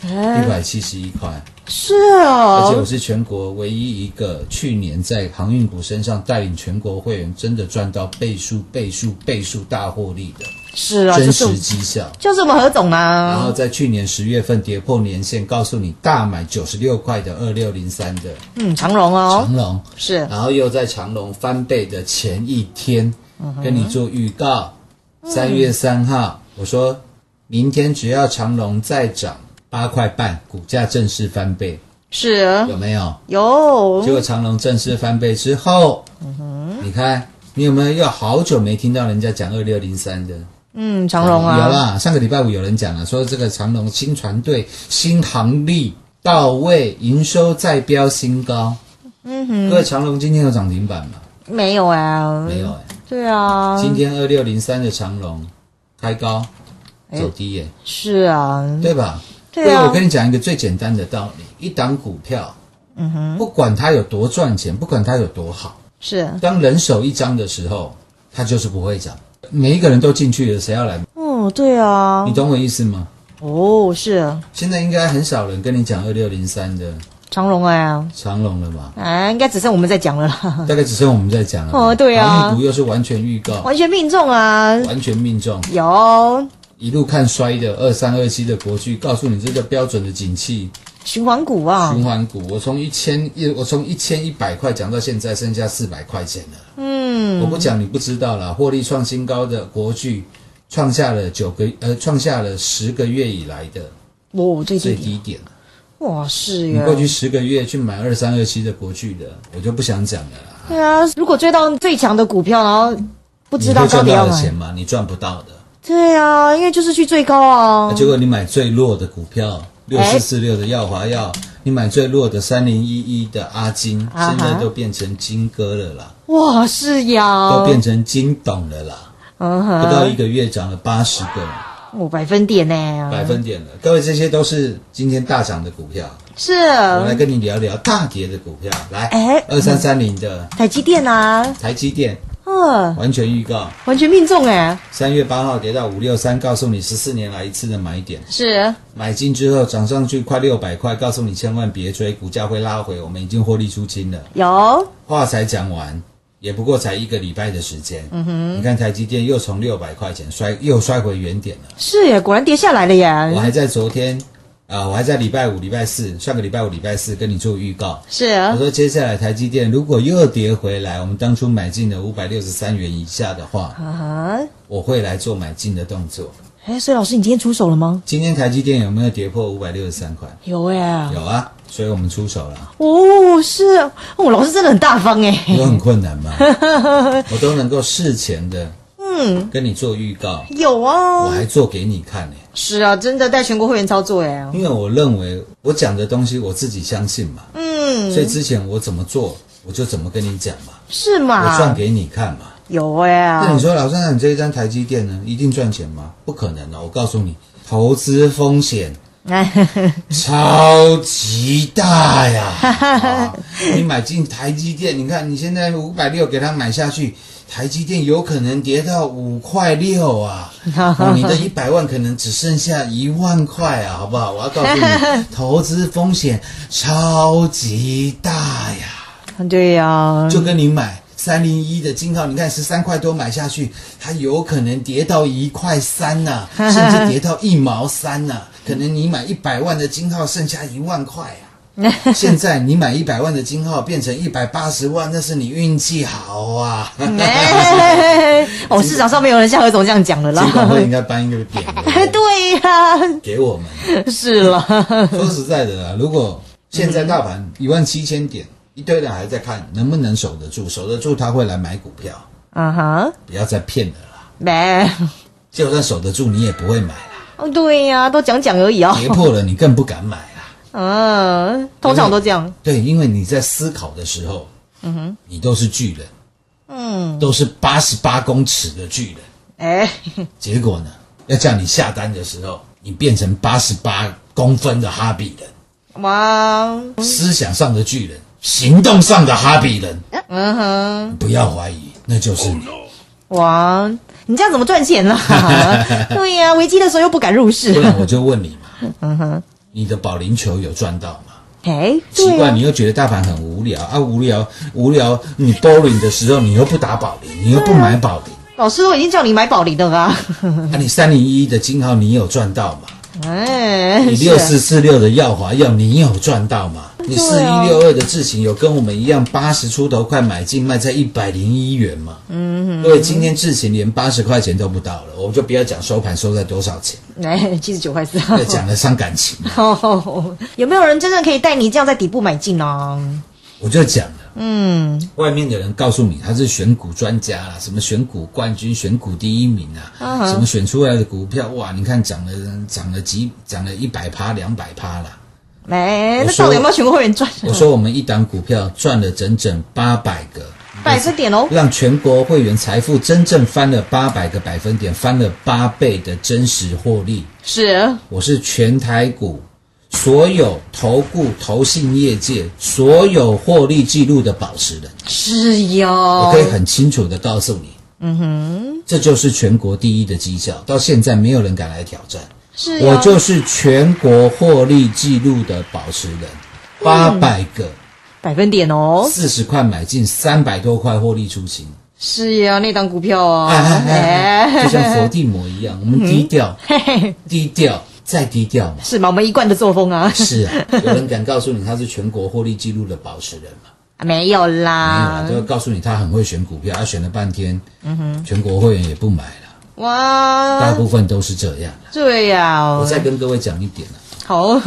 一哎百七十一块？是哦而且我哦，是全国唯一一个去年在航运股身上带领全国会员真的赚到倍数、倍数、倍数大获利的是啊，真实绩效。就是我们何总啊然后啊，在去年十月份跌破年线，告诉你大买九十六块的二六零三的嗯，长隆哦，长隆，是。然后又在长隆翻倍的前一天嗯跟你做预告，三月三号我说明天只要长隆再涨八块半，股价正式翻倍，是有没有？有结果长隆正式翻倍之后，你看你有没有又好久没听到人家讲二六零三的？嗯，长隆啊，有啦，上个礼拜五有人讲了，说这个长隆新船队新航力到位，营收再飙新高。嗯哼各位，哼，长隆今天有涨停板吗？没有啊，没有哎、对啊，今天二六零三的长隆开高哎走低耶、是啊，对吧？对啊。我跟你讲一个最简单的道理：一档股票，嗯哼，不管它有多赚钱，不管它有多好，是，当人手一张的时候，它就是不会涨。每一个人都进去了，谁要来？哦，对啊。你，懂我意思吗？哦，是。现在应该很少人跟你讲二六零三的。长荣啊，长隆了吧？哎，应该只剩我们在讲了啦，大概只剩我们在讲了。哦对啊。航运股又是完全预告，完全命中啊，完全命中，有一路看衰的二三二七的国巨，告诉你这个标准的景气循环股啊，循环股。我从一千一，我从一千一百块讲到现在剩下四百块钱了。嗯，我不讲你不知道啦，获利创新高的国巨，创下了九个呃，创下了十个月以来的哦，最最低低点。哇，是呀，你过去十个月去买二三二七的国巨的，我就不想讲了啦。对啊，如果追到最强的股票，然后不知道你会赚高点要买到的钱，吗？你赚不到的。对啊，因为就是去最高啊。啊，结果你买最弱的股票，六四四六的耀华药，你买最弱的三零一一的阿金，啊哈。现在都变成金哥了啦，哇，是呀，都变成金董了啦，嗯，不到一个月涨了八十个。哦百分点呢，百分点了。各位，这些都是今天大涨的股票，是。我来跟你聊聊大跌的股票。来，哎二三三零的。台积电啊，台积电，嗯，完全预告，完全命中哎，三月八号跌到五六三，告诉你十四年来一次的买点。是买进之后涨上去快六百块，告诉你千万别追，股价会拉回。我们已经获利出清了。有，话才讲完，也不过才一个礼拜的时间。嗯哼你看台积电又从六百块钱摔，又摔回原点了。是耶，果然跌下来了耶，我还在昨天啊、我还在礼拜五、礼拜四，上个礼拜五、礼拜四跟你做预告。是啊我说接下来台积电如果又跌回来，我们当初买进的五百六十三元以下的话，我会来做买进的动作。哎，所以老师你今天出手了吗？今天台积电有没有跌破五百六十三块？有哎，有啊，所以我们出手了。哦，是哦，老师真的很大方哎，有很困难吗？我都能够事前的嗯，跟你做预告，有哦，我还做给你看呢、是啊，真的带全国会员操作哎，因为我认为我讲的东西我自己相信嘛，嗯，所以之前我怎么做我就怎么跟你讲嘛，是吗，我赚给你看嘛。有哎，那你说老三，你这一张台积电呢，一定赚钱吗？不可能的，我告诉你，投资风险 超级大呀！啊你买进台积电，你看你现在五百六给它买下去，台积电有可能跌到五块六啊！哦你的一百万可能只剩下一万块啊，好不好？我要告诉你，投资风险超级大呀！对呀，就跟你买三零一的金号，你看十三块多买下去，它有可能跌到一块三呐、甚至跌到一毛三呐、可能你买一百万的金号，剩下一万块啊！现在你买一百万的金号变成一百八十万，那是你运气好啊！哦，市场上没有人像何总这样讲的啦。金管会应该颁一个匾 对呀、给我们。是了。说实在的啦，如果现在大盘一万七千点，一堆人还在看能不能守得住，守得住他会来买股票，啊哈，不要再骗了啦。没，就算守得住，你也不会买啦。哦，对呀、都讲讲而已哦。跌破了，你更不敢买通常都这样。对，因为你在思考的时候，嗯哼，你都是巨人，嗯，都是八十八公尺的巨人。哎，结果呢，要叫你下单的时候，你变成八十八公分的哈比人，哇，思想上的巨人，行动上的哈比人。嗯哼，不要怀疑，那就是你。哇，你这样怎么赚钱啦？对呀、危机的时候又不敢入市不。然我就问你嘛，嗯哼，你的保龄球有赚到吗？哎，奇怪，你又觉得大盘很无聊啊，无聊无聊，你 bowling 的时候你又不打保龄，你又不买保龄，老师都已经叫你买保龄的啦。啊，你三零一的金号你有赚到吗？哎，你是六四四六的耀华耀你有赚到吗？你四啊一六二的智行有跟我们一样八十出头块买进，卖在一百零一元吗？嗯各位，今天智行连八十块钱都不到了，我就不要讲收盘收在多少钱，哎，七十九块四。要讲的伤感情。哦，有没有人真正可以带你这样在底部买进呢？我就讲了，嗯，外面的人告诉你他是选股专家啦，什么选股冠军、选股第一名啊，啊什么选出来的股票，哇，你看涨了涨了几涨了一百趴、两百趴啦。哎，我说那到底有没有全国会员赚？我说我们一档股票赚了整整八百个 百分点哦。让全国会员财富真正翻了八百个百分点，翻了八倍的真实获利。是，我是全台股所有投顾、投信业界所有获利记录的保持人。是哟。我可以很清楚的告诉你，嗯哼，这就是全国第一的绩效，到现在没有人敢来挑战。我就是全国获利记录的保持人，八百个百分点哦。四十块买进，三百多块获利出清。是呀，那档股票啊，就像佛地魔一样，我们低调，嘿嘿，低调再低调嘛。是吗？我们一贯的作风啊。是啊，有人敢告诉你他是全国获利记录的保持人吗？没有啦没有啦啊，都。要告诉你他很会选股票，他选了半天，嗯哼，全国会员也不买了，大，部分都是这样。对呀。我再跟各位讲一点啊，好，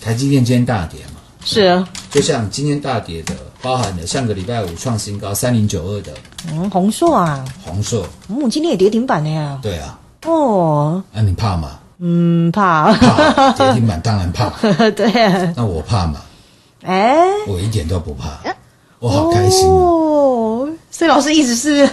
台积电今天大跌嘛，是啊，就像今天大跌的，包含了上个礼拜五创新高三零九二的嗯，红硕啊，红硕，嗯，今天也跌停板的呀。对啊，哦，那、你怕吗？嗯，怕，怕，跌停板当然怕，对啊，那我怕吗？哎，我一点都不怕，我好开心哦。哦，所以老师一直是，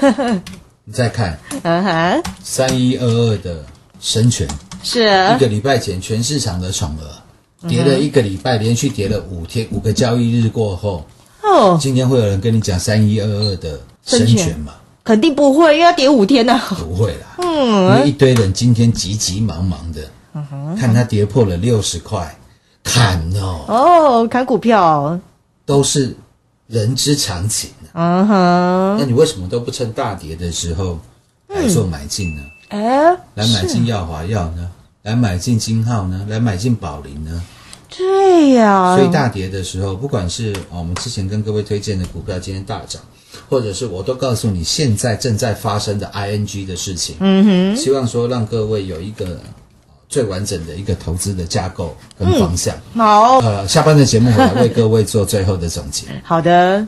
你再看。嗯哼，三一二二的深全，是。一个礼拜前全市场的宠儿。跌了一个礼拜，连续跌了五天，五个交易日过后，哦，今天会有人跟你讲三一二二的深全吗？肯定不会，因为要跌五天呢。不会啦，嗯。因为一嗯，堆人今天急急忙忙的，看它跌破了六十块，砍哦，哦，砍股票，都是人之常情。啊。嗯哼，那你为什么都不趁大跌的时候来做买进呢？哎，来买进耀华药呢？来买进金浩呢？来买进宝林呢？对呀，所以大跌的时候，不管是哦我们之前跟各位推荐的股票今天大涨，或者是我都告诉你现在正在发生的 ING 的事情，嗯哼，希望说让各位有一个呃最完整的一个投资的架构跟方向。好，呃，下班的节目我来为各位做最后的总结。好的，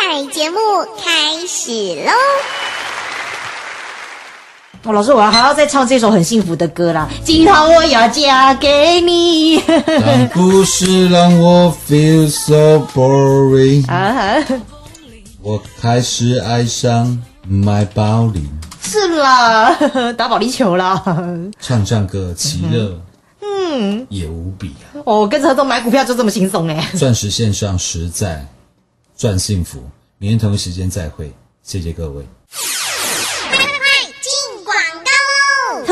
精彩节目开始喽！哦，老师，我还要再唱这首很幸福的歌啦！今后我要嫁给你。但故事让我 feel so boring。啊，我开始爱上买保龄，是啦，打保龄球啦。唱唱歌其乐嗯，也无比啊！哦，跟着何总买股票就这么轻松哎。钻石线上实在赚幸福，明天同一时间再会，谢谢各位。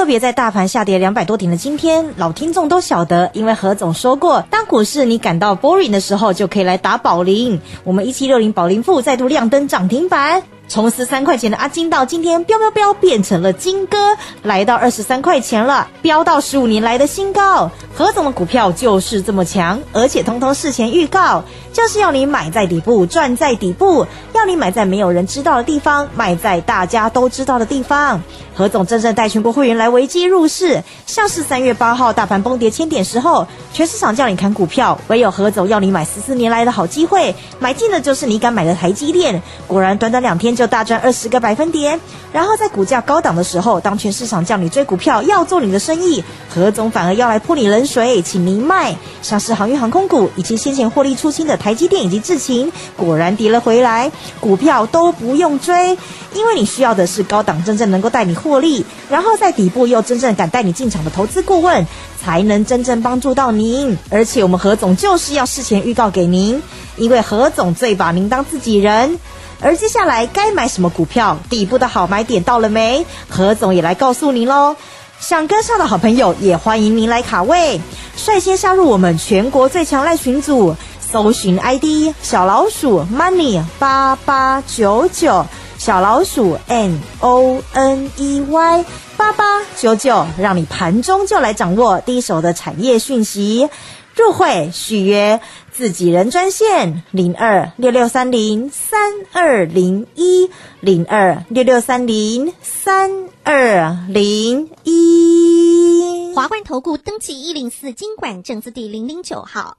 别在大盘下跌两百多点的今天，老听众都晓得，因为何总说过，当股市你感到 boring 的时候，就可以来打宝林。我们一七六零宝林富再度亮灯涨停板。从十三块钱的阿金到今天飙飙飙变成了金哥，来到二十三块钱了，飙到十五年来的新高。何总的股票就是这么强，而且通通事前预告，就是要你买在底部，赚在底部，你买在没有人知道的地方，卖在大家都知道的地方。何总真正带全国会员来危机入市，像是三月八号大盘崩跌千点时候，全市场叫你砍股票，唯有何总要你买十四年来的好机会，买进的就是你敢买的台积电。果然短短两天就大赚二十个百分点。然后在股价高档的时候，当全市场叫你追股票，要做你的生意，何总反而要来泼你冷水，请你卖。像是航运航空股以及先前获利出清的台积电以及智勤，果然跌了回来，股票都不用追，因为你需要的是高档真正能够带你获利，然后在底部又真正敢带你进场的投资顾问，才能真正帮助到您。而且我们何总就是要事前预告给您，因为何总最把您当自己人。而接下来该买什么股票，底部的好买点到了没？何总也来告诉您喽。想跟上的好朋友，也欢迎您来卡位，率先加入我们全国最强赖群组，搜寻 ID 小老鼠 money 八八九九，小老鼠 N O N E Y 八八九九，让你盘中就来掌握第一手的产业讯息。入会续约自己人专线零二六六三零三二零一零二六六三零三二零一。华冠投顾登记一零四经管证字第零零九号。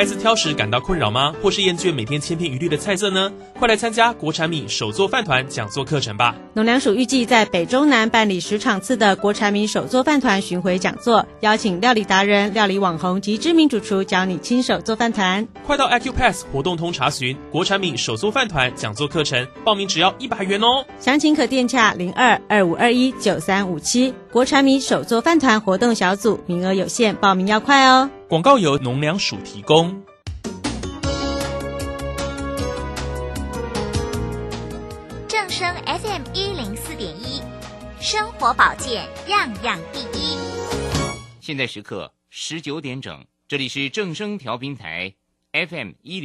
孩子挑食感到困扰吗？或是厌倦每天千篇一律的菜色呢？快来参加国产米手作饭团讲座课程吧！农粮署预计在北中南办理十场次的国产米手作饭团巡回讲座，邀请料理达人、料理网红及知名主厨教你亲手做饭团。快到 Acupass 活动通查询国产米手作饭团讲座课程，报名只要一百元哦！详情可电洽零二二五二一九三五七。国产米手作饭团活动小组名额有限，报名要快哦！广告由农粮署提供。正声 FM 一零四点一，生活保健样样第一。现在时刻十九点整，这里是正声调频台 FM 一零。